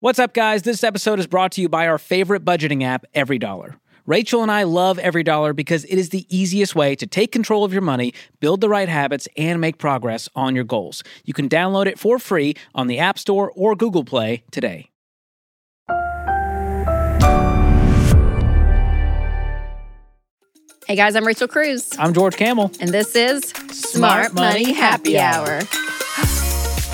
What's up, guys? This episode is brought to you by our favorite budgeting app, EveryDollar. Rachel and I love EveryDollar because it is the easiest way to take control of your money, build the right habits, and make progress on your goals. You can download it for free on the App Store or Google Play today. Hey guys, I'm Rachel Cruze, I'm George Kamel. and this is Smart, Money Happy Hour. Well,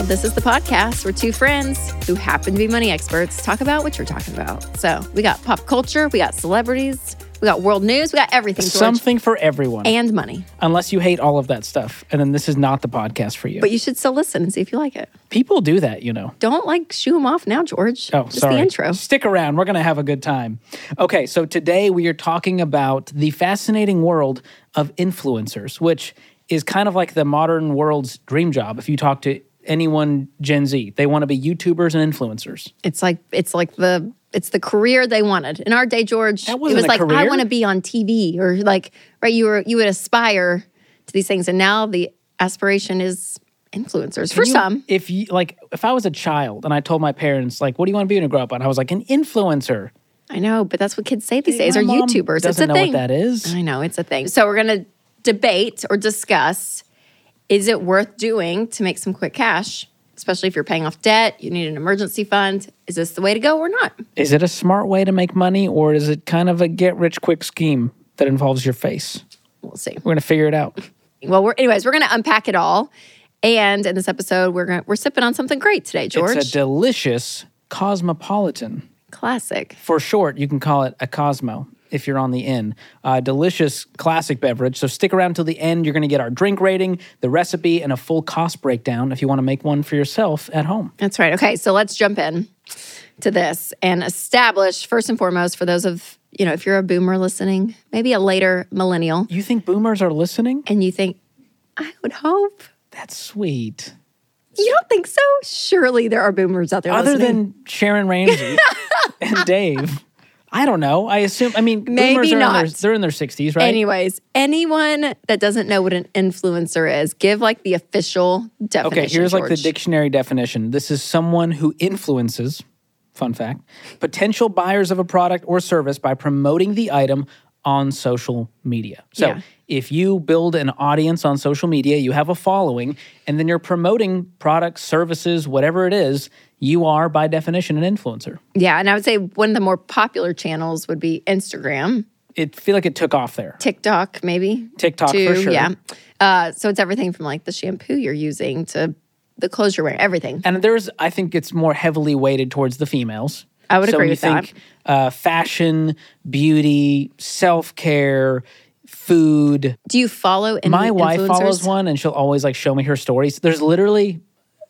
this is the podcast where two friends who happen to be money experts talk about what you're talking about. So we got pop culture, we got celebrities, we got world news, we got everything, George, Something for everyone, and money. unless you hate all of that stuff. And then this is not the podcast for you. But you should still listen and see if you like it. People do that, you know. Don't like shoo them off now, George. Oh, Just sorry. the intro. Stick around. We're going to have a good time. Okay, so today we are talking about the fascinating world of influencers, which is kind of like the modern world's dream job. If you talk to anyone Gen Z, they want to be YouTubers and influencers. It's like it's like the it's the career they wanted. In our day, George, it was like I want to be on TV or like right you were you would aspire to these things and now the aspiration is influencers for You- some. If you like, if I was a child and I told my parents, like, what do you want to be when you grow up? And I was like, an influencer. I know, but that's what kids say these days are YouTubers. It's a know thing. what that is. I know, it's a thing. So we're going to debate or discuss is it worth doing to make some quick cash, especially if you're paying off debt, you need an emergency fund. Is this the way to go or not? Is it a smart way to make money or is it kind of a get rich quick scheme that involves your face? We'll see. We're going to figure it out. Well, we're anyways, we're going to unpack it all. And in this episode, we're going we're sipping on something great today, George. It's a delicious cosmopolitan. Classic. For short, you can call it a Cosmo if you're on the inn. Uh, delicious classic beverage. So stick around till the end. You're going to get our drink rating, the recipe, and a full cost breakdown if you want to make one for yourself at home. That's right. Okay, so let's jump in to this and establish first and foremost for those of you know if you're a boomer listening, maybe a later millennial, You think boomers are listening? and you think, I would hope. That's sweet. You don't think so? Surely there are boomers out there Other listening. than Sharon Ramsey and Dave. I don't know. I assume, I mean, Maybe are in not. their, they're in their 60s, right? Anyways, anyone that doesn't know what an influencer is, give like the official definition. Okay, here's like the dictionary definition. This is someone who influences, fun fact, potential buyers of a product or service by promoting the item on social media. So Yeah. if you build an audience on social media, you have a following, and then you're promoting products, services, whatever it is, you are by definition an influencer. Yeah, and I would say one of the more popular channels would be Instagram, It feel like it took off there. TikTok, maybe. TikTok for too, sure. Yeah. Uh, so it's everything from like the shampoo you're using to the clothes you're wearing, everything. And there's, I think it's more heavily weighted towards the females. I would so agree when you that. think uh, fashion, beauty, self care, food. Do you follow any My wife follows one, and she'll always like show me her stories. There's literally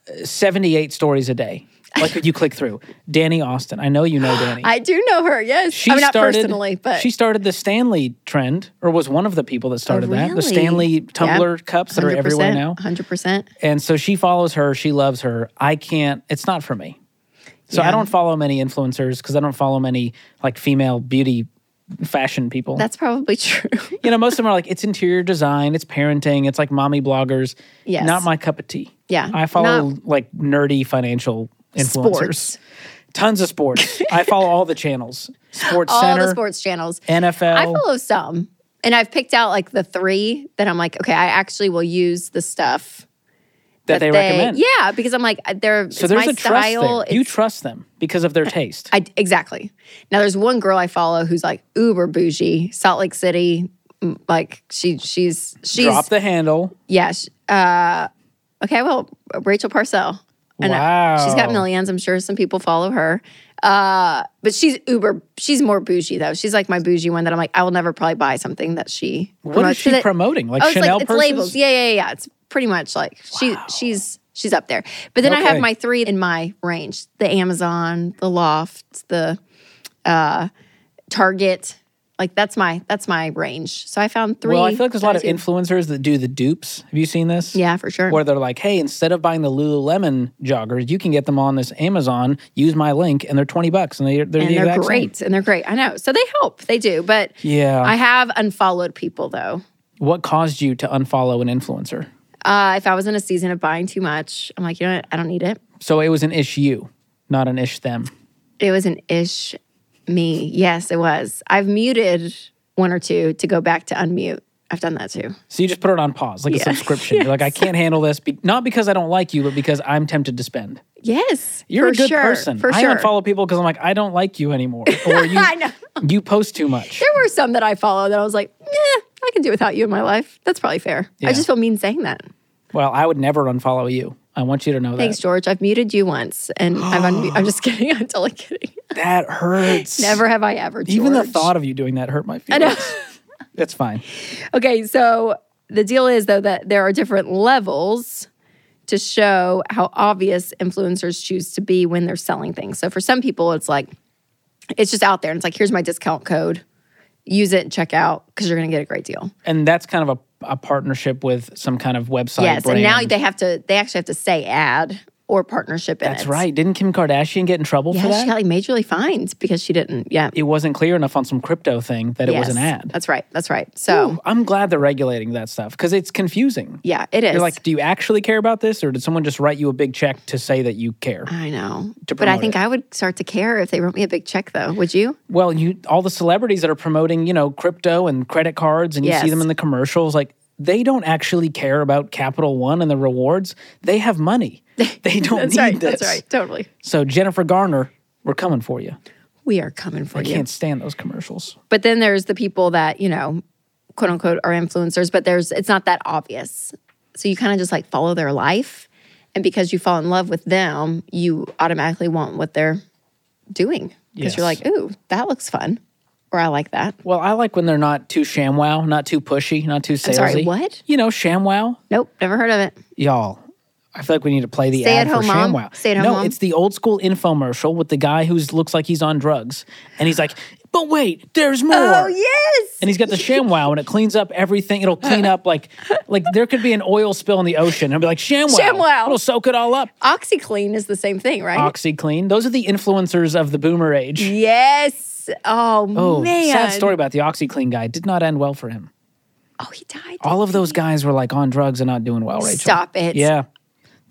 uh, 78 stories a day. Like you click through Dani Austin, I know you know Dani. I do know her. Yes, she I mean not started, personally, but she started the Stanley trend, or was one of the people that started that. The? Stanley tumbler cups that are everywhere now. Hundred percent. And so she follows her. She loves her. I can't. It's not for me. So I don't follow many influencers because I don't follow many like female beauty fashion people. That's probably true. you know, most of them are like it's interior design, it's parenting, it's like mommy bloggers. Yes. Not my cup of tea. Yeah, I follow not- like nerdy financial influencers. Sports. Tons of sports. I follow all the channels. Sports All Center, the sports channels. NFL. I follow some, and I've picked out like the three that I'm like, okay, I actually will use the stuff that, they, recommend. Yeah, because I'm like, they're So there's my a trust style. there. You trust them because of their taste. I exactly. Now there's one girl I follow who's like uber bougie, Salt Lake City. Like she she's she's Drop the handle. yeah. Uh, okay, well Rachel Parcell. Know. Wow. She's got millions. I'm sure some people follow her. Uh, but she's uber. She's more bougie though. She's like my bougie one that I'm like, I will never probably buy something that she. What is promotes. she 'Cause it- promoting? Like oh, it's Chanel like it's labels. Yeah, yeah, yeah, yeah. It's pretty much like she she's she's up there. But then I have my three in my range: the Amazon, the Loft, the uh, Target. Like that's my that's my range. So I found three. Well, I feel like there's a lot of that I do. influencers that do the dupes. Have you seen this? Yeah, for sure. Where they're like, hey, instead of buying the Lululemon joggers, you can get them on this Amazon. Use my link, and they're twenty bucks, and they, they're and the they're great, and they're great. I know. So they help. They do. But Yeah. I have unfollowed people though. what caused you to unfollow an influencer? Uh, if I was in a season of buying too much, I'm like, you know what? I don't need it. So it was an ish you, not an ish them. It was an ish me. Yes, it was. I've muted one or two to go back to unmute. I've done that too. So you just put it on pause, like a Yeah. subscription. You're like, I can't handle this, be- not because I don't like you, but because I'm tempted to spend. Yes, You're a good sure, person. For sure. I sure. unfollow people because I'm like, I don't like you anymore, or you I know. you post too much. There were some that I follow that I was like, eh, I can do without you in my life. That's probably fair. Yeah. I just feel mean saying that. Well, I would never unfollow you. I want you to know that. Thanks, George. I've muted you once, and I've unmu- I'm just kidding. I'm totally kidding. that. Hurts. Never have I ever. George. Even the thought of you doing that hurt my feelings. know. It's fine. Okay, so the deal is though that there are different levels to show how obvious influencers choose to be when they're selling things. So for some people, it's like it's just out there, and it's like, here's my discount code. Use it and check out because you're going to get a great deal. And that's kind of a, a partnership with some kind of website. yes, brand. and now they have to. They actually have to say ad or partnership in That's it. right. Didn't Kim Kardashian get in trouble Yeah, for that? she got like majorly fined because she didn't. Yeah, it wasn't clear enough on some crypto thing that it was an ad. That's right. That's right. So Ooh, I'm glad they're regulating that stuff because it's confusing. yeah, it is. You're like, do you actually care about this, or did someone just write you a big check to say that you care? I know, but I think it. I would start to care if they wrote me a big check, though. Would you? Well, you all the celebrities that are promoting, you know, crypto and credit cards, and you see them in the commercials, like they don't actually care about Capital One and the rewards. They have money. They don't That's need right. this. That's right. Totally. So Jennifer Garner, we're coming for you. We are coming for I you. I can't stand those commercials. But then there's the people that, you know, quote unquote are influencers, but there's it's not that obvious. So you kind of just like follow their life. And because you fall in love with them, you automatically want what they're doing. Because you're like, ooh, that looks fun. Or I like that. Well, I like when they're not too ShamWow, not too pushy, not too salesy. I'm sorry, what? You know, ShamWow, Nope, never heard of it. y'all. I feel like we need to play the Stay ad at for mom? ShamWow. Stay at home no, mom? it's the old school infomercial with the guy who looks like he's on drugs, and he's like, "But wait, there's more." Oh, yes. and he's got the ShamWow, and it cleans up everything. It'll clean up like, like there could be an oil spill in the ocean, and it'll be like ShamWow. ShamWow. It'll soak it all up. OxiClean is the same thing, right? OxiClean. Those are the influencers of the boomer age. yes. Oh, Oh, man. sad story about the OxiClean guy. Did not end well for him. Oh, he died. All of those guys were like on drugs and not doing well, Rachel. Stop it. Yeah.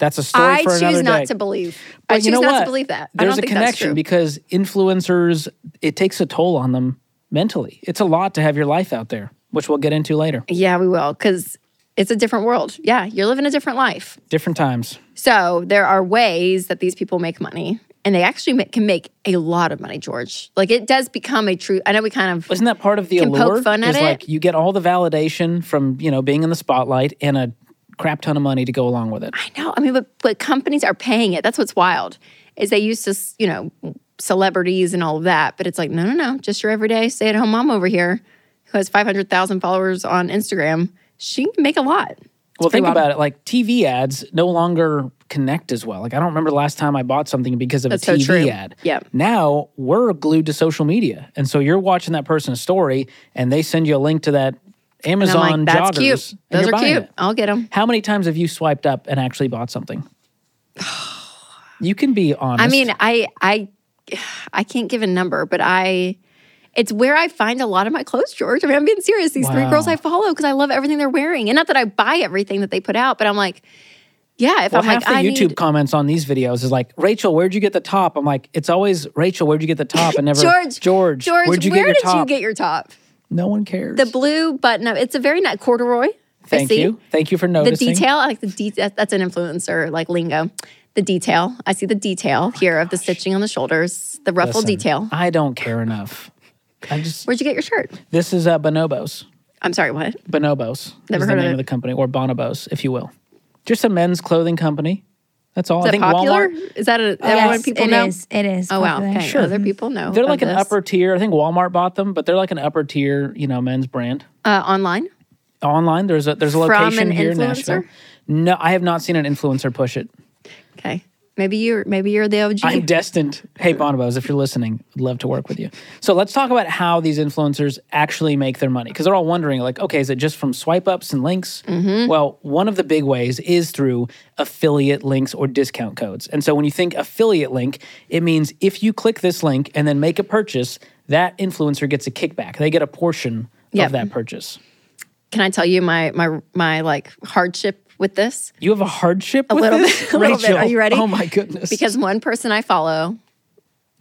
That's a story I for another day. I choose not to believe. I choose you know not what? to believe that. I There's don't a connection because influencers, it takes a toll on them mentally. It's a lot to have your life out there, which we'll get into later. Yeah, we will because it's a different world. Yeah, you're living a different life. Different times. So there are ways that these people make money, and they actually ma- can make a lot of money. George, like it does become a true. I know we kind of Isn't that part of the Can poke fun at is it. like you get all the validation from, you know, being in the spotlight and a crap ton of money to go along with it. I know. I mean, but but companies are paying it. That's what's wild. Is they used to you know celebrities and all of that, but it's like no, no, no, just your everyday stay at home mom over here who has five hundred thousand followers on Instagram. She can make a lot. Well, think wild. about it. Like TV ads no longer connect as well. Like I don't remember the last time I bought something because of That's a TV true. ad. Yeah. Now we're glued to social media, and so you're watching that person's story, and they send you a link to that Amazon like, that's joggers. cute. Those you're cute. it. I'll get them. How many times have you swiped up and actually bought something? you can be honest. I mean, I I I can't give a number, but I it's where I find a lot of my clothes, George. I mean, I'm being serious. These three girls I follow because I love everything they're wearing, and not that I buy everything that they put out, but I'm like, yeah, if well, I'm half like, the I YouTube need comments on these videos is like, Rachel, where'd you get the top? I'm like, it's always Rachel, where'd you get the top? And never George, George, George, where'd you where get your did top? you get your top? No one cares. The blue button up. It's a very nice corduroy. Thank you, thank you for noticing. The detail, I like the detail. That's an influencer like lingo. The detail. I see the detail here of the stitching on the shoulders, the ruffle Listen, detail. I don't care enough. I just Where'd you get your shirt? this is uh, Bonobos. I'm sorry, what? Bonobos Never heard the of name it. of the company, or Bonobos, if you will. Just a men's clothing company. That's all. Is I think popular? Walmart. Is that a, Yes, everyone people it know? is. It is. Oh wow. popular. Okay. Other people know. They're like an this. upper tier. I think Walmart bought them, but they're like an upper tier, you know, men's brand. uh, online. Online, there's a there's a From location an here in Nashville. No, I have not seen an influencer push it. Okay. Maybe you're maybe you're the OG. I'm destined. Hey, Bonobos, if you're listening, I'd love to work with you. So let's talk about how these influencers actually make their money. Because they're all wondering, like, okay, is it just from swipe ups and links? Mm-hmm. Well, one of the big ways is through affiliate links or discount codes. And so when you think affiliate link, it means if you click this link and then make a purchase, that influencer gets a kickback. They get a portion Yep. of that purchase. Can I tell you my my my like hardship with this? You have a hardship A with little this? bit, a little bit. Are you ready? Oh my goodness. Because one person I follow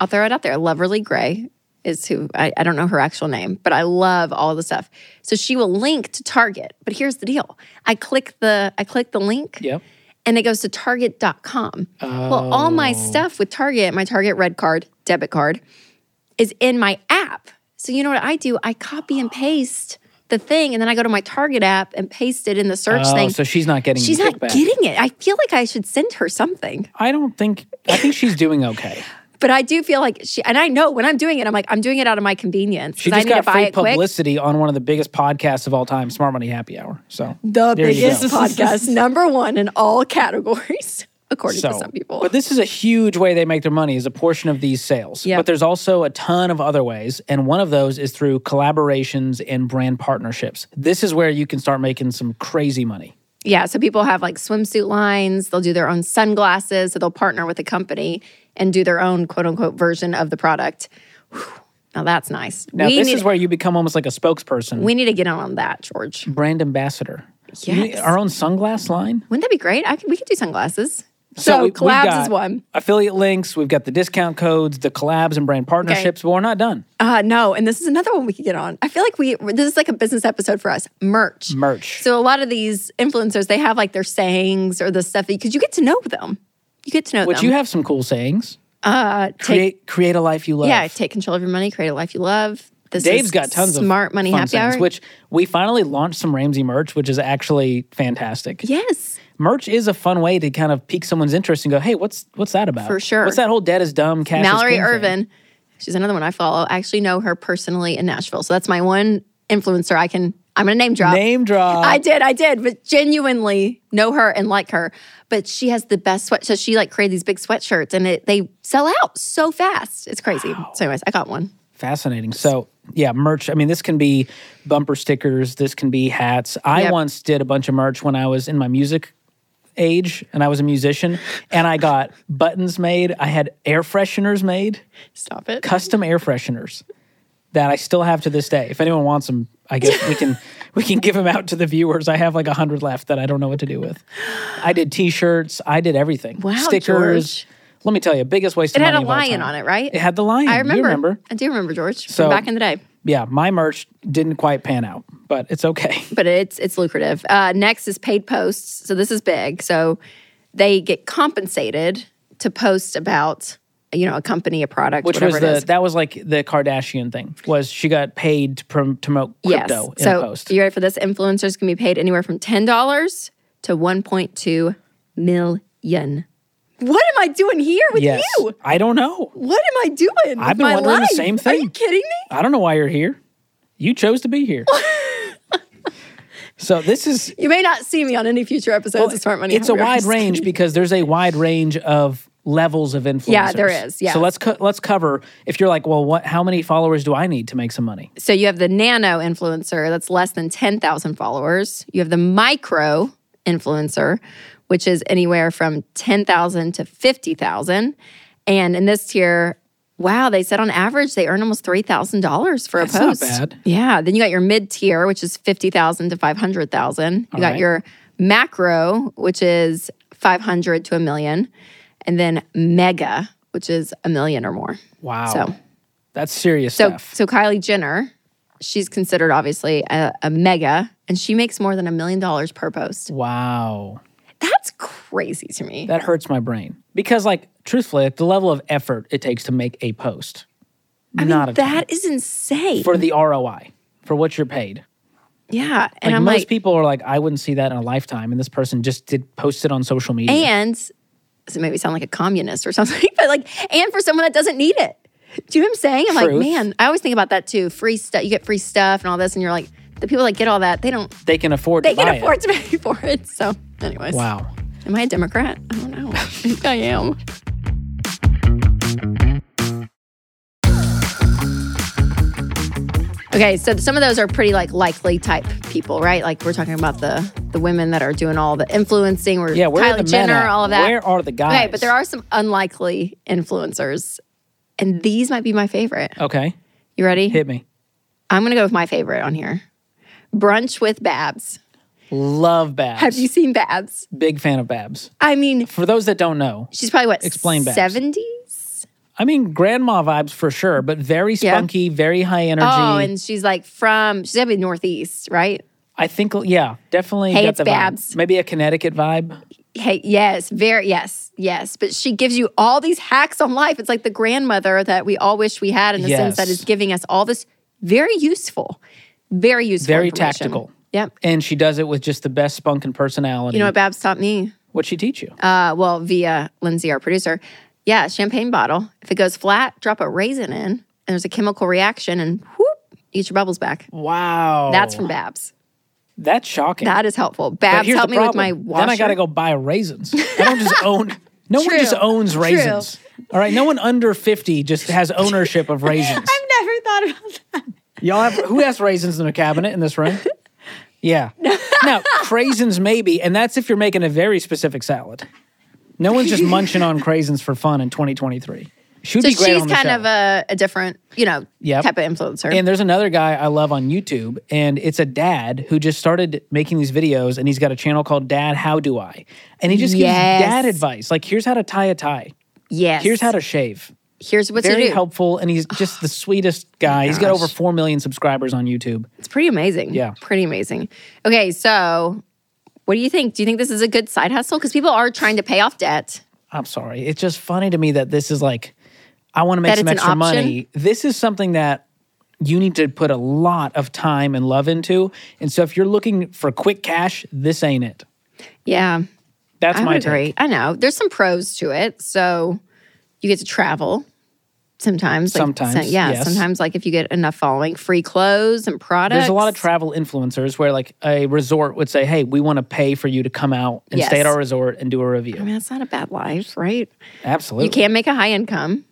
I'll throw it out there. Loverly Grey is who I, I don't know her actual name, but I love all the stuff. So she will link to Target. But here's the deal. I click the I click the link Yep. and it goes to target.com. Well, all my Oh. stuff with Target, my Target red card, debit card, is in my app. So you know what I do? I copy and paste the thing and then I go to my Target app and paste it in the search Oh, thing. so she's not getting She's the not kickback. getting it. I feel like I should send her something. I don't think. I think she's doing okay. But I do feel like she, and I know when I'm doing it, I'm like, I'm doing it out of my convenience. She 'cause I just need got buy free it quick. publicity on one of the biggest podcasts of all time, Smart Money Happy Hour. So The biggest podcast, number one in all categories, according So, to some people. but this is a huge way they make their money is a portion of these sales. Yep. But there's also a ton of other ways, and one of those is through collaborations and brand partnerships. This is where you can start making some crazy money. Yeah, so people have like swimsuit lines, they'll do their own sunglasses, so they'll partner with a company and do their own quote unquote version of the product. Whew. Now that's nice. Now, we, this need, is where you become almost like a spokesperson, we need to get on that, George. brand ambassador. Yes. Our own sunglass line. Wouldn't that be great? I could, we could do sunglasses. So, we- we've collabs is one. Affiliate links. We've got the discount codes, the collabs and brand partnerships, but we're not done. Uh, no, and this is another one we could get on. I feel like we this is like a business episode for us. Merch. Merch. So a lot of these influencers, they have like their sayings or the stuff because you get to know them. You get to know Which them. you have some cool sayings. uh, take, Create create a life you love. yeah, take control of your money, create a life you love. This Dave's is got tons of smart money happy sayings, hour. which we finally launched some Ramsey merch, which is actually fantastic. yes, Merch is a fun way to kind of pique someone's interest and go, "Hey, what's what's that about?" For sure. What's that whole dead is dumb cash is Mallory thing? Ervin. She's another one I follow. I actually know her personally in Nashville, so that's my one influencer. I can. I'm gonna name drop. Name drop. I did, I did, but genuinely know her and like her. But she has the best sweat. So she like created these big sweatshirts, and it, they sell out so fast. It's crazy. So, anyways, I got one. Fascinating. So, yeah, merch. I mean, this can be bumper stickers, this can be hats. I Yep. once did a bunch of merch when I was in my music age and I was a musician, and I got buttons made. I had air fresheners made, Stop it. custom air fresheners that I still have to this day. If anyone wants them, I guess we can we can give them out to the viewers. I have like a hundred left that I don't know what to do with. I did T-shirts. I did everything. Wow, stickers. George. Let me tell you, biggest waste It of had money a lion on it, right? It had the lion. I remember. You remember? I do remember George So- from back in the day. Yeah, my merch didn't quite pan out, but it's okay. but it's it's lucrative. Uh, next is paid posts. So this is big. So they get compensated to post about you know a company, a product, Which whatever was the that was like the Kardashian thing. Was she got paid to prom- promote crypto in so you ready for this? Influencers can be paid anywhere from ten dollars to one point two million. What am I doing here with Yes. you? I don't know. What am I doing? I've been my wondering the same thing. Are you kidding me? I don't know why you're here. You chose to be here. so this is You may not see me on any future episodes of Smart Money. It's a wide range because there's a wide range of levels of influencers. Yeah, there is, yeah. So let's co- let's cover. If you're like, well, what? How many followers do I need to make some money? So you have the nano influencer that's less than 10,000 followers. You have the micro influencer, which is anywhere from 10,000 to 50,000. And in this tier, wow, they said on average they earn almost $3,000 for a That's not post. bad. Yeah. Then you got your mid tier, which is 50,000 to 500,000. You got right. your macro, which is 500 to a million. And then mega, which is a million or more. Wow. So that's serious so, stuff. so Kylie Jenner, she's considered obviously a, a mega, and she makes more than a million dollars per post. Wow. That's crazy to me. That hurts my brain because, like, truthfully, like, the level of effort it takes to make a post, I not mean, that is insane. for the ROI for what you're paid. yeah, and Like I'm most like, people are like, I wouldn't see that in a lifetime, and this person just did post it on social media. and does it make me sound like a communist or something? but like, and for someone that doesn't need it. Do you know what I'm saying? I'm Truth. like, man, I always think about that too. Free stuff, you get free stuff and all this, and you're like, the people that get all that, they don't, they can afford they can it. afford to pay for it. So, anyways, Wow. am I a Democrat? I don't know. I think I am. Okay, so some of those are pretty like likely type people, right? Like we're talking about the the women that are doing all the influencing, or Yeah, where Kylie are the Jenner, all of that. Where are the guys? Okay, but there are some unlikely influencers, and these might be my favorite. Okay, You ready? hit me. I'm gonna go with my favorite on here. Brunch with Babs. Love Babs. Have you seen Babs? Big fan of Babs. I mean, For those that don't know, she's probably what Explain Babs. seventies. I mean, grandma vibes for sure, but very Yeah. spunky, very high energy. Oh, and she's like from she's gonna be northeast, right? I think, yeah, definitely. Hey, got it's the vibe. Babs. Maybe a Connecticut vibe. Hey, yes, very yes, yes. But she gives you all these hacks on life. It's like the grandmother that we all wish we had in the sense that is giving us all this very useful, very useful, Very tactical. Yep. And she does it with just the best spunk and personality. You know what Babs taught me? What'd she teach you? Uh, well, via Lindsay, our producer. Yeah, champagne bottle. If it goes flat, drop a raisin in, and there's a chemical reaction, and whoop, eat your bubbles back. wow. That's from Babs. That's shocking. That is helpful. Babs helped me with my washer. Then I got to go buy raisins. I don't just own. No one just owns True. raisins. All right, no one under fifty just has ownership of raisins. I've never thought about that. Y'all have who has raisins in a cabinet in this room? Yeah. now craisins maybe, and that's if you're making a very specific salad. No one's just munching on craisins for fun in 2023. She would So be great she's on the kind show. of a, a different, you know, Yep. type of influencer. And there's another guy I love on YouTube, and it's a dad who just started making these videos, and he's got a channel called Dad How Do I, and he just Yes. gives dad advice, like here's how to tie a tie, yes. here's how to shave. Here's what Very to do. helpful, and he's just the sweetest oh guy. He's got over four million subscribers on YouTube. It's pretty amazing. Yeah. Pretty amazing. Okay, so what do you think? Do you think this is a good side hustle? Because people are trying to pay off debt. I'm sorry, it's just funny to me that this is like, I want to make That some it's an extra money. This is something that you need to put a lot of time and love into, and so if you're looking for quick cash, this ain't it. Yeah. That's I my would take. agree. I know. There's some pros to it. So you get to travel sometimes. Like, Sometimes, so- yeah. yes. Sometimes, like if you get enough following, free clothes and products. There's a lot of travel influencers where like a resort would say, "Hey, we want to pay for you to come out and stay at our resort and do a review." I mean, that's not a bad life, right? Absolutely. You can make a high income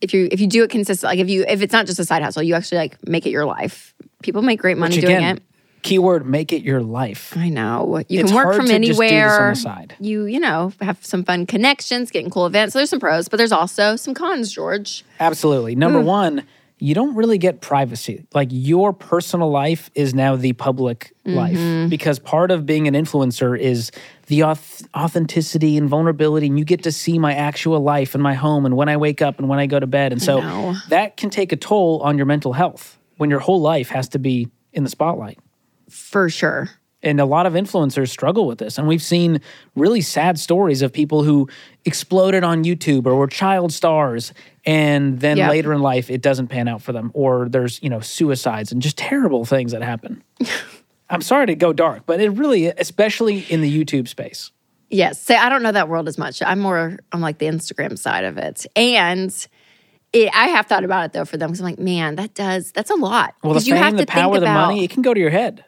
if you if you do it consistently. Like if you if it's not just a side hustle, you actually like make it your life. People make great money Which doing again, it. Keyword make it your life. I know. You It's can work from to just do this on the anywhere. side. You, you know, have some fun connections, getting cool events. So there's some pros, but there's also some cons, George. Absolutely. Number one, you don't really get privacy. Like your personal life is now the public Mm-hmm. life because part of being an influencer is the authenticity and vulnerability. And you get to see my actual life and my home and when I wake up and when I go to bed. And so that can take a toll on your mental health when your whole life has to be in the spotlight. For sure. And a lot of influencers struggle with this. And we've seen really sad stories of people who exploded on YouTube or were child stars. And then Yep. later in life, it doesn't pan out for them. Or there's, you know, suicides and just terrible things that happen. I'm sorry to go dark, but it really, especially in the YouTube space. Yes. Say I don't know that world as much. I'm more on like the Instagram side of it. And it, I have thought about it though for them because I'm like, man, that does that's a lot. Well, the 'Cause you fame, have the to power, think the about, money, it can go to your head.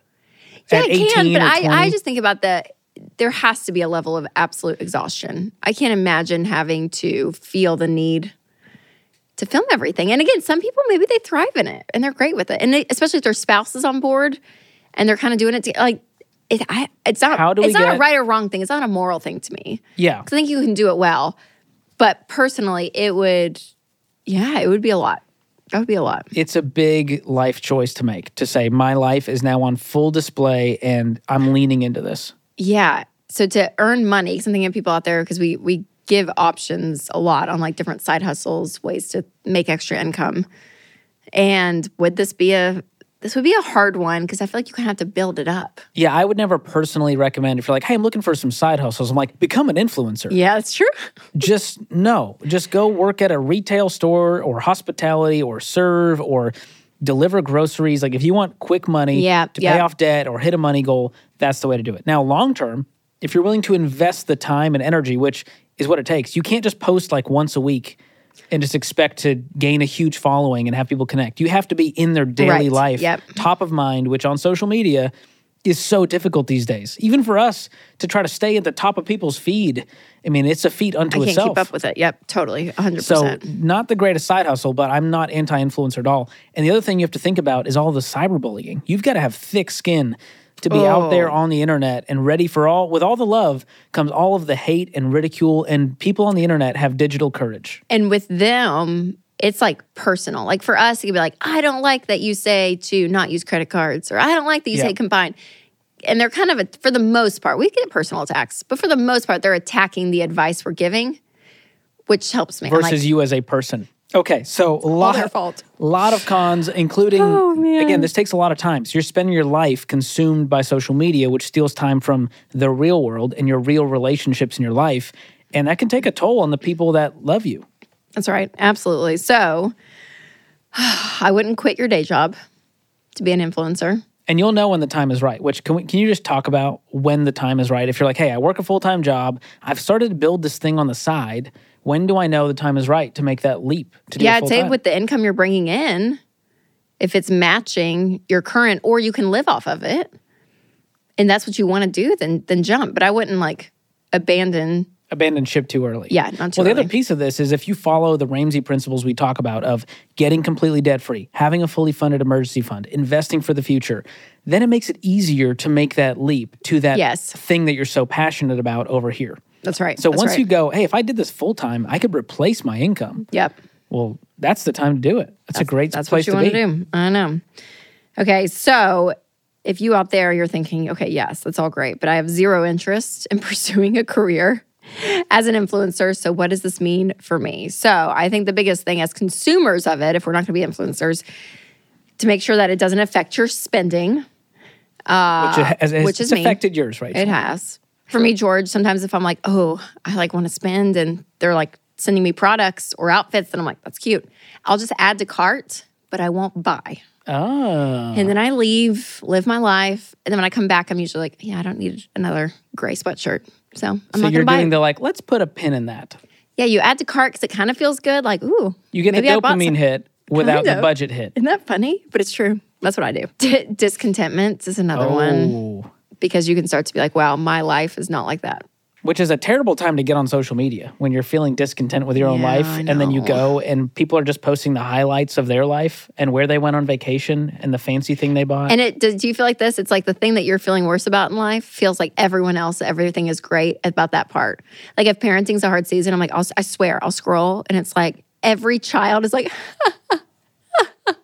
Yeah, at it can, but I, I just think about the there has to be a level of absolute exhaustion. I can't imagine having to feel the need to film everything. And again, some people maybe they thrive in it and they're great with it, and they, especially if their spouse is on board and they're kind of doing it to, like. It, I, it's not. How do we it's not a right or wrong thing. It's not a moral thing to me. Yeah. I think you can do it well. But personally, it would. Yeah, it would be a lot. That would be a lot. It's a big life choice to make to say, my life is now on full display and I'm leaning into this. Yeah. So to earn money, thinking of people out there because we we give options a lot on like different side hustles, ways to make extra income. And would this be a this would be a hard one because I feel like you kind of have to build it up. Yeah, I would never personally recommend if you're like, hey, I'm looking for some side hustles. I'm like, become an influencer. Yeah, that's true. Just no, just go work at a retail store or hospitality or serve or deliver groceries. Like if you want quick money Yeah, to yeah. pay off debt or hit a money goal, that's the way to do it. Now, long term, if you're willing to invest the time and energy, which is what it takes, you can't just post like once a week and just expect to gain a huge following and have people connect. You have to be in their daily Right, life, yep. top of mind, which on social media is so difficult these days. Even for us to try to stay at the top of people's feed. I mean, it's a feat unto I can't itself. keep up with it. Yep, totally, 100%. So, not the greatest side hustle, but I'm not anti influencer at all. And the other thing you have to think about is all the cyberbullying. You've got to have thick skin to be out there Oh. on the internet and ready for all, with all the love comes all of the hate and ridicule. And people on the internet have digital courage. and with them, it's like personal. Like for us, it could be like, I don't like that you say to not use credit cards, or I don't like that you Yeah. say combine. And they're kind of, a, for the most part, we get personal attacks, but for the most part, they're attacking the advice we're giving, which helps me. Versus like, you as a person. Okay, so a lot, their fault. lot of cons, including Oh, man. again, this takes a lot of time. So you're spending your life consumed by social media, which steals time from the real world and your real relationships in your life, and that can take a toll on the people that love you. That's right. Absolutely. So I wouldn't quit your day job to be an influencer. And you'll know when the time is right. Which can we, can you just talk about when the time is right? If you're like, hey, I work a full time job, I've started to build this thing on the side. When do I know the time is right to make that leap to do yeah, I'd say time? with the income you're bringing in, if it's matching your current, or you can live off of it, and that's what you want to do, then then jump. But I wouldn't like abandon. abandon ship too early. Yeah, not too well, the early. other piece of this is if you follow the Ramsey principles we talk about of getting completely debt free, having a fully funded emergency fund, investing for the future, then it makes it easier to make that leap to that Yes. thing that you're so passionate about over here. That's right. So That's once right. you go, hey, if I did this full time, I could replace my income. yep, Well, that's the time to do it. That's, a great that's place what you to want be. to do. I know. Okay, so if you out there you're thinking, okay, yes, that's all great, but I have zero interest in pursuing a career as an influencer. So what does this mean for me? So I think the biggest thing as consumers of it, if we're not going to be influencers, to make sure that it doesn't affect your spending. which, uh, it has, which it's me. affected yours, right? It has. For me, George, sometimes if I'm like, oh, I like want to spend and they're like sending me products or outfits, then I'm like, that's cute. I'll just add to cart, but I won't buy. Oh. And then I leave, live my life. And then when I come back, I'm usually like, yeah, I don't need another gray sweatshirt. So I'm So not you're doing it. the like, let's put a pin in that. yeah, you add to cart because it kind of feels good. Like, ooh. You get the dopamine hit without Kind the budget hit. Isn't that funny? But it's true. That's what I do. D- discontentment is another one Oh. Because you can start to be like, wow, my life is not like that. which is a terrible time to get on social media when you're feeling discontent with your own Yeah, life and then you go and people are just posting the highlights of their life and where they went on vacation and the fancy thing they bought And it does do you feel like this? It's like the thing that you're feeling worse about in life feels like everyone else, everything is great about that part. Like if parenting's a hard season, I'm like, I'll, I swear, I'll scroll and it's like every child is like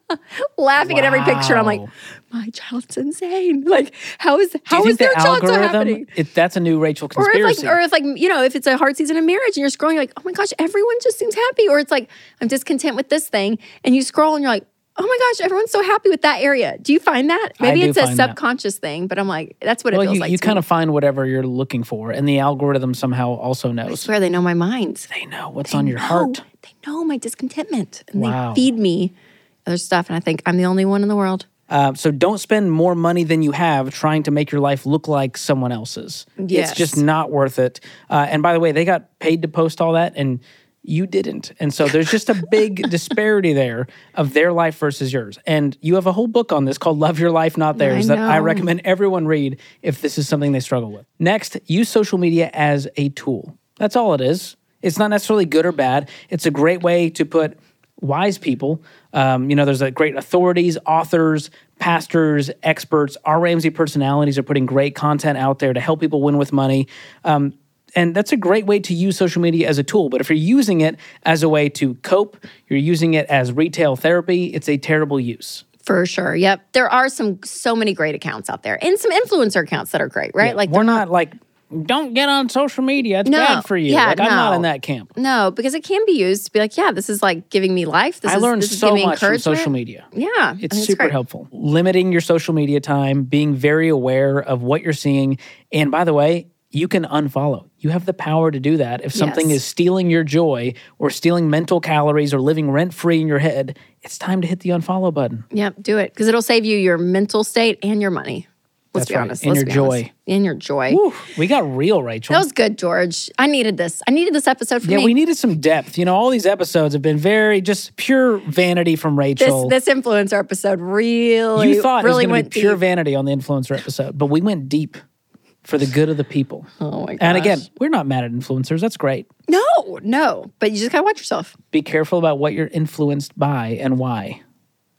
laughing at every picture. I'm like, Wow. my child's insane. Like, how is how is their the child so happening? it, that's a new rachel Or if conspiracy like, or if like, you know, if it's a hard season in marriage and you're scrolling, you're like, oh my gosh, everyone just seems happy. Or it's like, I'm discontent with this thing, and you scroll and you're like, oh my gosh, everyone's so happy with that area. Do you find that? Maybe it's a find that. subconscious thing, but I'm like, that's what it feels you, like. you kind me. of find whatever you're looking for and the algorithm somehow also I knows swear they know my mind. they know what's on your know, heart They know my discontentment, and Wow. they feed me other stuff. And I think I'm the only one in the world. Uh, so don't spend more money than you have trying to make your life look like someone else's. Yes. It's just not worth it. Uh, and by the way, they got paid to post all that, and you didn't. And so there's just a big disparity there of their life versus yours. And you have a whole book on this called Love Your Life, Not Theirs that I recommend everyone read if this is something they struggle with. Next, use social media as a tool. That's all it is. It's not necessarily good or bad. It's a great way to put wise people. Um, you know, there's a great authorities, authors, pastors, experts. Our Ramsey personalities are putting great content out there to help people win with money. Um, and that's a great way to use social media as a tool. But if you're using it as a way to cope, you're using it as retail therapy, it's a terrible use. For sure. Yep. There are some so many great accounts out there and some influencer accounts that are great, right? Like we're not like, don't get on social media. It's No. bad for you. Yeah, like, I'm not in that camp. no, because it can be used to be like, yeah, this is like giving me life. This I is, learned this so much from social media. Yeah. It's super great. helpful. Limiting your social media time, being very aware of what you're seeing. And by the way, you can unfollow. You have the power to do that. If something Yes. is stealing your joy or stealing mental calories or living rent free in your head, it's time to hit the unfollow button. Yep, do it because it'll save you your mental state and your money. Let's That's be right. honest. Let's your joy. honest. And your joy. We got real, Rachel. That was good, George. I needed this. I needed this episode for yeah, me. Yeah, we needed some depth. You know, all these episodes have been very just pure vanity from Rachel. this influencer episode really, you thought really it was going went to be pure deep. vanity on the influencer episode, but we went deep for the good of the people. Oh my gosh. And again, we're not mad at influencers. That's great. no, no, but you just gotta watch yourself. Be careful about what you're influenced by and why.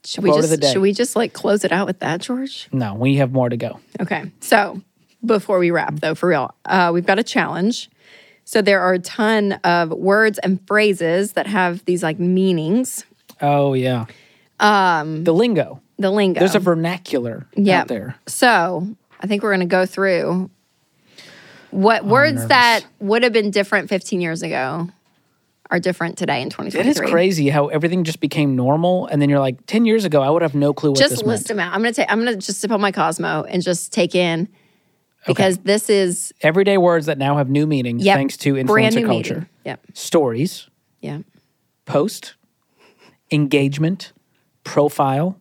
Should we just should we just like close it out with that, George? No, we have more to go. Okay. So before we wrap, though, for real, uh, we've got a challenge. So there are a ton of words and phrases that have these like meanings. Oh yeah. Um, the lingo. The lingo. There's a vernacular Yeah. out there. So I think we're going to go through what words nervous. that would have been different 15 years ago are different today in It 2023. is crazy how everything just became normal, and then you're like, ten years ago, I would have no clue what Just this list meant. them out. I'm gonna take. I'm gonna just sip on my Cosmo and just take in because this is Everyday words that now have new meaning yep, thanks to influencer culture. meeting. Yep. Stories, Yeah. post, engagement, profile,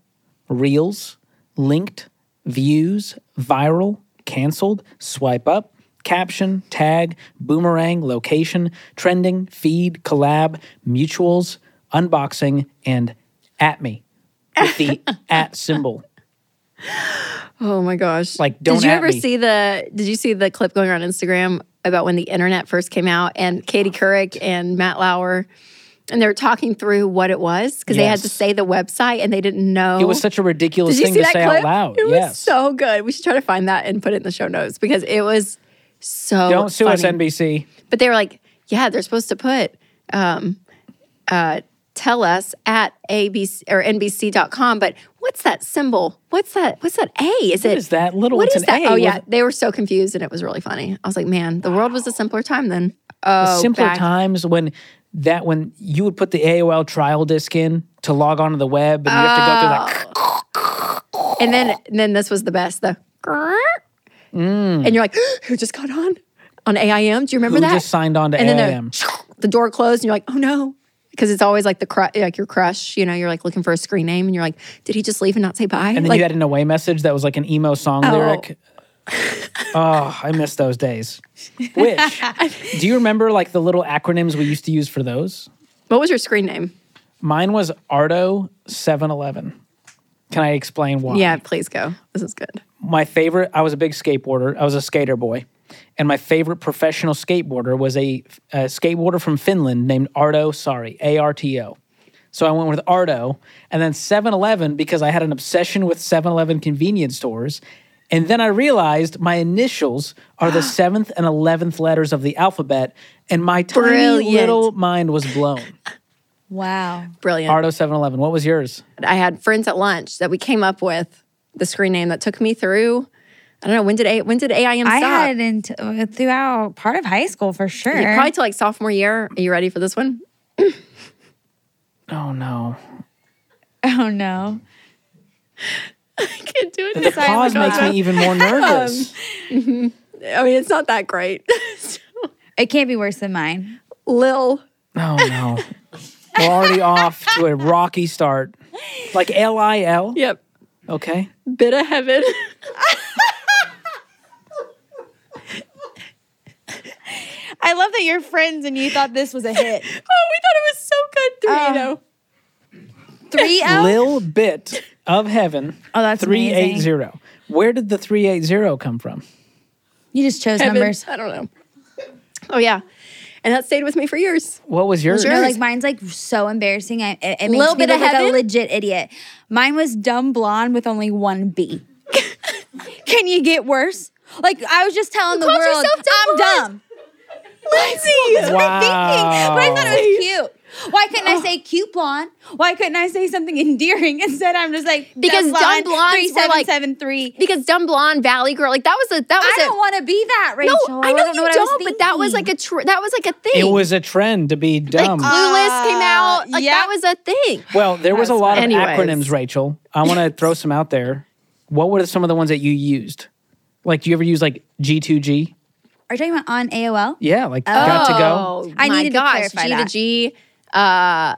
reels, linked, views, viral, canceled, swipe up, caption, tag, boomerang, location, trending, feed, collab, mutuals, unboxing, and at me with the at symbol. Oh my gosh! Like, don't Did you ever me. see the? Did you see the clip going around Instagram about when the internet first came out and Katie Couric and Matt Lauer, and they were talking through what it was because they had to say the website and they didn't know. It was such a ridiculous thing to say clip? out loud. It was so good. We should try to find that and put it in the show notes because it was so. Don't sue us. NBC. But they were like, yeah, they're supposed to put um, uh, tell us at abc or nbc.com. But what's that symbol? What's that? What's that A? Is it is that little? What is an that? A oh yeah, they were so confused and it was really funny. I was like, man, the world was a simpler time then. Oh, simpler back- times when that when you would put the AOL trial disc in to log onto the web and you have to go through that. And then and then this was the best. The Mm. and you're like, who just got on on AIM? Do you remember Who that? just signed on to and then AIM? the, the door closed and you're like, oh no. Because it's always like the cru- like your crush, you know, you're like looking for a screen name and you're like, did he just leave and not say bye? And then like, you had an away message that was like an emo song Oh. lyric. oh, I miss those days. Which do you remember like the little acronyms we used to use for those? what was your screen name? Mine was Arto 711. Can I explain why? Yeah, please go. This is good. My favorite i was a big skateboarder i was a skater boy and my favorite professional skateboarder was a, a skateboarder from finland named arto sorry a-r-t-o so i went with arto and then 7-eleven because i had an obsession with 7-eleven convenience stores and then i realized my initials are the seventh and 11th letters of the alphabet and my tiny Brilliant. little mind was blown Wow. Brilliant. arto 7-eleven what was yours I had friends at lunch that we came up with the screen name that took me through. I don't know when did a when did AIM I stop? had it into, uh, throughout part of high school for sure. Yeah, probably to like sophomore year. Are you ready for this one? oh no oh no. I can't do it. the pause makes me even more um, nervous I mean, it's not that great. It can't be worse than mine. Lil. Oh no. We're already off to a rocky start. Like L I L. Yep. Okay. Bit of heaven. I love that you're friends and you thought this was a hit. oh, we thought it was so good. Oh. Dorito. Three um, L. Lil Bit of Heaven. Oh, that's three eight amazing. zero. Where did the three eight zero come from? You just chose Heaven. numbers. I don't know. Oh yeah, and that stayed with me for years. What was yours? No, like mine's like so embarrassing. I, it, it makes Little me bit look of like a heaven? legit idiot. Mine was dumb blonde with only one B. Can you get worse? Like I was just telling the called world, yourself dumb I'm blonde? dumb. Lindsay, that's what I'm thinking. But I thought it was cute. Why couldn't I oh. say cute blonde? Why couldn't I say something endearing? Instead, I'm just like Because dumb blondes three seven like- seven three. Because dumb blonde valley girl, like that was a that was I a don't want to be that, Rachel. no. I know don't you what don't, I but that was like a tr- that was like a thing. It was a trend to be like dumb. Clueless came out. Uh, like yeah. that was a thing. well, there was a lot of Anyways. acronyms, Rachel. I want to throw some out there. What were some of the ones that you used? Like, do you ever use like G2G? Are you talking about on AOL? Yeah, like got to go. Oh I my needed to gosh, clarify G that. to G, uh,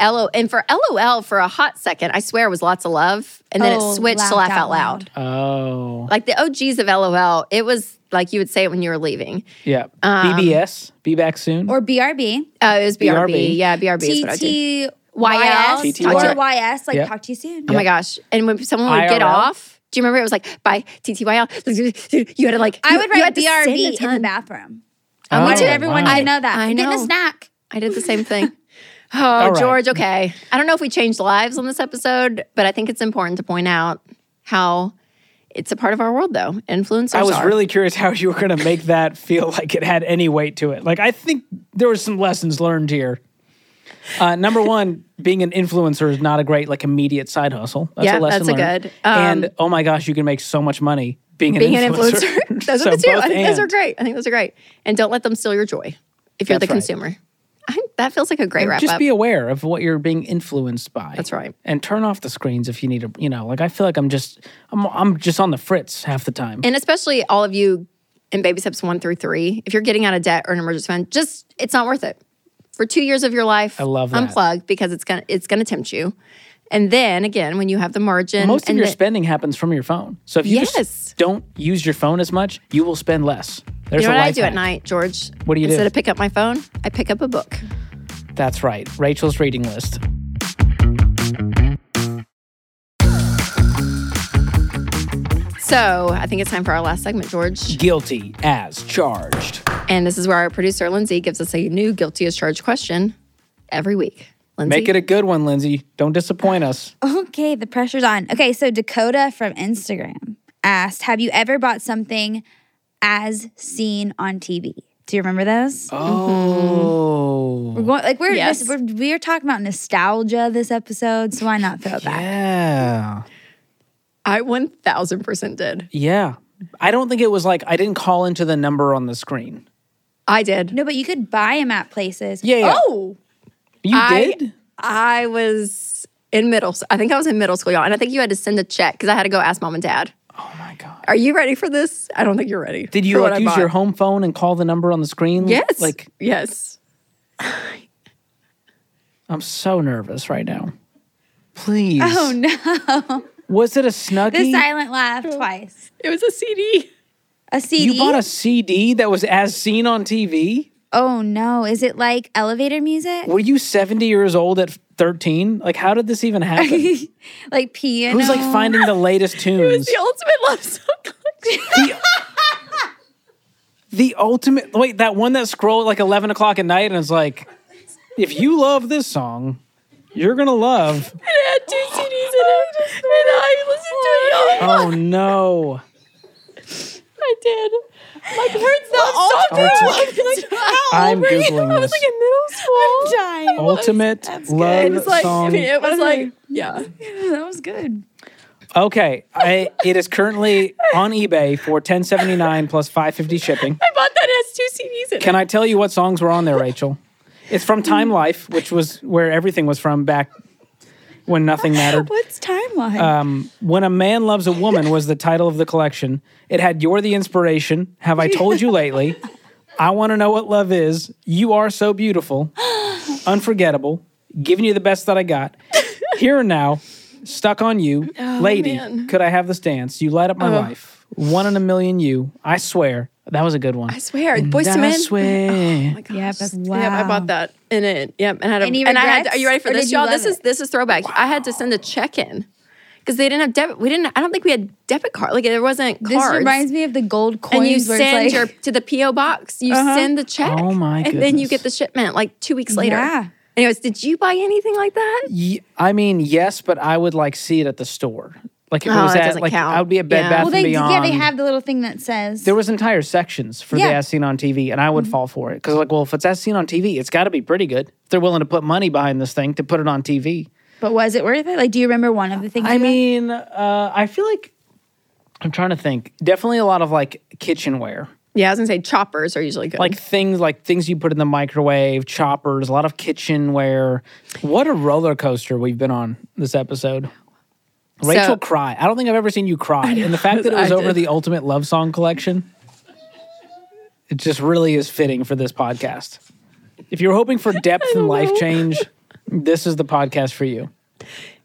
LO, and for LOL for a hot second, I swear it was lots of love, and then Oh, it switched to laugh out out loud. Oh, Like the OGs of LOL, it was like you would say it when you were leaving. yeah. Um, BBS, be back soon. Or BRB? Uh, it was BRB. BRB. Yeah, BRB is what I did. TTYS TTY. or YS, like Yep. talk to you soon. Oh my gosh! And when someone would get off, do you remember it was like by TTYL? You had to like. I would you writ had to sing BRB in the bathroom. Oh, I wanted everyone wow. to know that. I I'm getting know. a snack. I did the same thing. Oh, right. George, okay. I don't know if we changed lives on this episode, but I think it's important to point out how it's a part of our world, though. Influencers I was are. really curious how you were going to make that feel like it had any weight to it. Like I think there was some lessons learned here. Uh, number one, being an influencer is not a great like immediate side hustle. That's Yeah, a lesson that's a learned. good, um, and oh my gosh, you can make so much money being an being an influencer. influencer. those So are the two. I think those are great. I think those are great. And don't let them steal your joy if you're That's the right. consumer. I, that feels like a great wrap just up. be aware of what you're being influenced by. That's right. And turn off the screens if you need to. You know, like I feel like I'm just I'm I'm just on the fritz half the time. and especially all of you in baby steps one through three, if you're getting out of debt or an emergency fund, just it's not worth it. For two years of your life, I love that. unplug because it's gonna it's gonna tempt you. And then again, when you have the margin, Most of your the- spending happens from your phone. So if you Yes. just don't use your phone as much, you will spend less. There's you know a what I do hack. at night, George? What do you do? Instead of pick up my phone, I pick up a book. That's right. Rachel's reading list. So I think it's time for our last segment, George. Guilty as charged. And this is where our producer, Lindsay, gives us a new guilty as charged question every week. Lindsay. Make it a good one, Lindsay. Don't disappoint us. Okay, the pressure's on. Okay, so Dakota from Instagram asked, "Have you ever bought something as seen on TV?" Do you remember those? Oh. We're going like we're, Yes. this, we're we're talking about nostalgia this episode, so why not throw it back? Yeah. I 1000% did. Yeah. I don't think it was like I didn't call into the number on the screen. I did. No, but you could buy them at places. Yeah, yeah. Oh, You I- did? I was in middle I think I was in middle school, y'all. And I think you had to send a check because I had to go ask mom and dad. Oh my god. Are you ready for this? I don't think you're ready. Did you like use your home phone and call the number on the screen? Yes. Like yes. I'm so nervous right now. Please. oh no! Was it a snuggie? The silent laugh twice. It was a CD. A CD. you bought a CD that was as seen on TV? Oh no! Is it like elevator music? Were you 70 years old at 13? Like, how did this even happen? like piano? Who's like finding the latest tunes? The ultimate love song collection. The ultimate. Wait, that one that scrolled like 11 o'clock at night and it's like, if you love this song, you're to love. it had two CDs in it. And I listened to it. Oh, no. I did. My parents the ultimate. I'm Googling I was like in middle school. dying. Ultimate love It was like, song. I mean, it was like, yeah. that was good. Okay, I, it is currently on eBay for 10.79 plus 5.50 shipping. I bought that it has two CDs in it. Can I tell you what songs were on there, Rachel? It's from Time mm. Life, which was where everything was from back when nothing mattered. What's timeline? Um, when a man loves a woman was the title of the collection. It had "You're the Inspiration," "Have I Told You Lately," "I Want to Know What Love Is," "You Are So Beautiful," "Unforgettable," "Giving You the Best That I Got," "Here and Now," "Stuck on You," "Lady," man. "Could I Have This Dance?" "You Light Up My Life," "One in a Million You," "I Swear." That was a good one. I swear, And Boys to I Men. swear. yeah, but wow. Yep, I bought that in it. Yep, and had a, Any and I had. regrets, Are you ready for this, you y'all? This is it? this is throwback. I had to send a check in because they didn't have debit. We didn't. I don't think we had debit card. Like there wasn't Cards. This reminds me of the gold coins. and you where send it's your to the PO box. You Uh-huh. send the check. Oh, my Goodness. And then you get the shipment like two weeks later. Yeah. Anyways, did you buy anything like that? Ye- I mean, yes, but I would like see it at the store. Like if it Oh, was that at doesn't like count. I would be at Bed Yeah. Bath well, and they Beyond. yeah they have the little thing that says there was entire sections for the Yeah. Mm-hmm. as seen on TV, and I would fall for it because like, well, if it's as seen on TV, it's got to be pretty good. If they're willing to put money behind this thing to put it on TV. But was it worth it? Like, do you remember one of the things? I you got? mean, uh, I feel like I'm trying to think. Definitely a lot of like kitchenware, Yeah, I was gonna say choppers are usually good. like things like things you put in the microwave, choppers, a lot of kitchenware. What a roller coaster we've been on this episode. Rachel So- cry. I don't think I've ever seen you cry. And the fact that it was I over did. the ultimate love song collection, it just really is fitting for this podcast. If you're hoping for depth and life change, this is the podcast for you.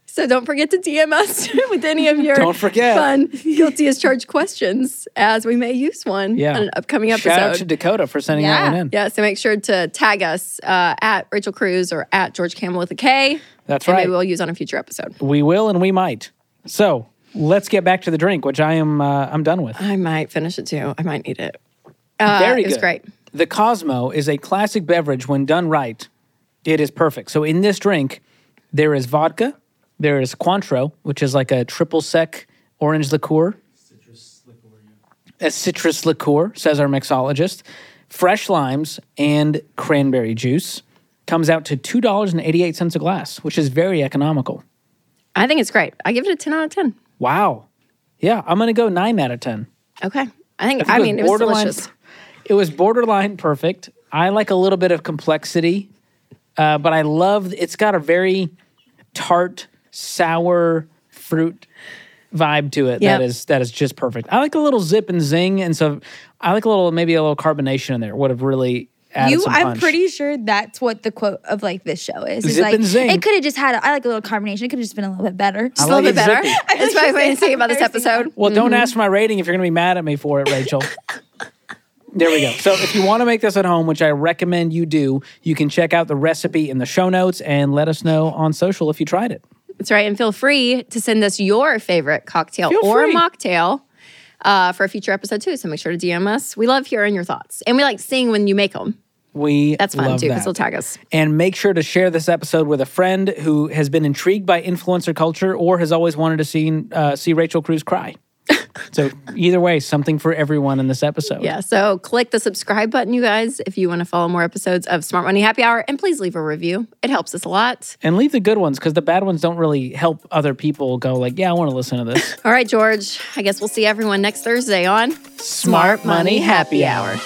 So don't forget to DM us with any of your Don't forget. fun guilty as charged questions, as we may use one Yeah. on an upcoming episode. Shout out to Dakota for sending that Yeah. one in. yeah, so make sure to tag us uh, at Rachel Cruze or at George Kamel with a K. That's and right. maybe we'll use on a future episode. We will and we might. So let's get back to the drink, which I am uh, I'm done with. I might finish it too. I might need it. Uh, Very it was great. The Cosmo is a classic beverage when done right. It is perfect. So in this drink, there is vodka, there is Cointreau, which is like a triple sec orange liqueur. A citrus liqueur, says our mixologist. Fresh limes and cranberry juice comes out to two dollars and eighty eight cents a glass, which is very economical. I think it's great. I give it a 10 out of 10. Wow. Yeah, I'm gonna go nine out of ten. Okay. I think, think I, mean, it was delicious. It was borderline perfect. I like a little bit of complexity Uh, but I love it's got a very tart, sour fruit vibe to it Yep. that is that is just perfect. I like a little zip and zing, and so I like a little maybe a little carbonation in there. Would have really You, some I'm punch. pretty sure that's what the quote of like this show is. It's Zip like and zing. it could have just had. A, I like a little carbonation. It could have just been a little bit better. Just a like little it bit better. zippy. That's my way to say about this episode. Well, don't mm-hmm. ask for my rating if you're going to be mad at me for it, Rachel. there we go. So, if you want to make this at home, which I recommend you do, you can check out the recipe in the show notes and let us know on social if you tried it. That's right. And feel free to send us your favorite cocktail Feel or free. mocktail uh, for a future episode too. So make sure to DM us. We love hearing your thoughts. And we like seeing when you make them. We That's fun love too because they'll tag us. And make sure to share this episode with a friend who has been intrigued by influencer culture or has always wanted to see uh, see Rachel Cruze cry. So either way, something for everyone in this episode. Yeah. So click the subscribe button, you guys, if you want to follow more episodes of Smart Money Happy Hour. And please leave a review. It helps us a lot. And leave the good ones because the bad ones don't really help other people go like, yeah, I want to listen to this. All right, George. I guess we'll see everyone next Thursday on Smart Money Happy Hour.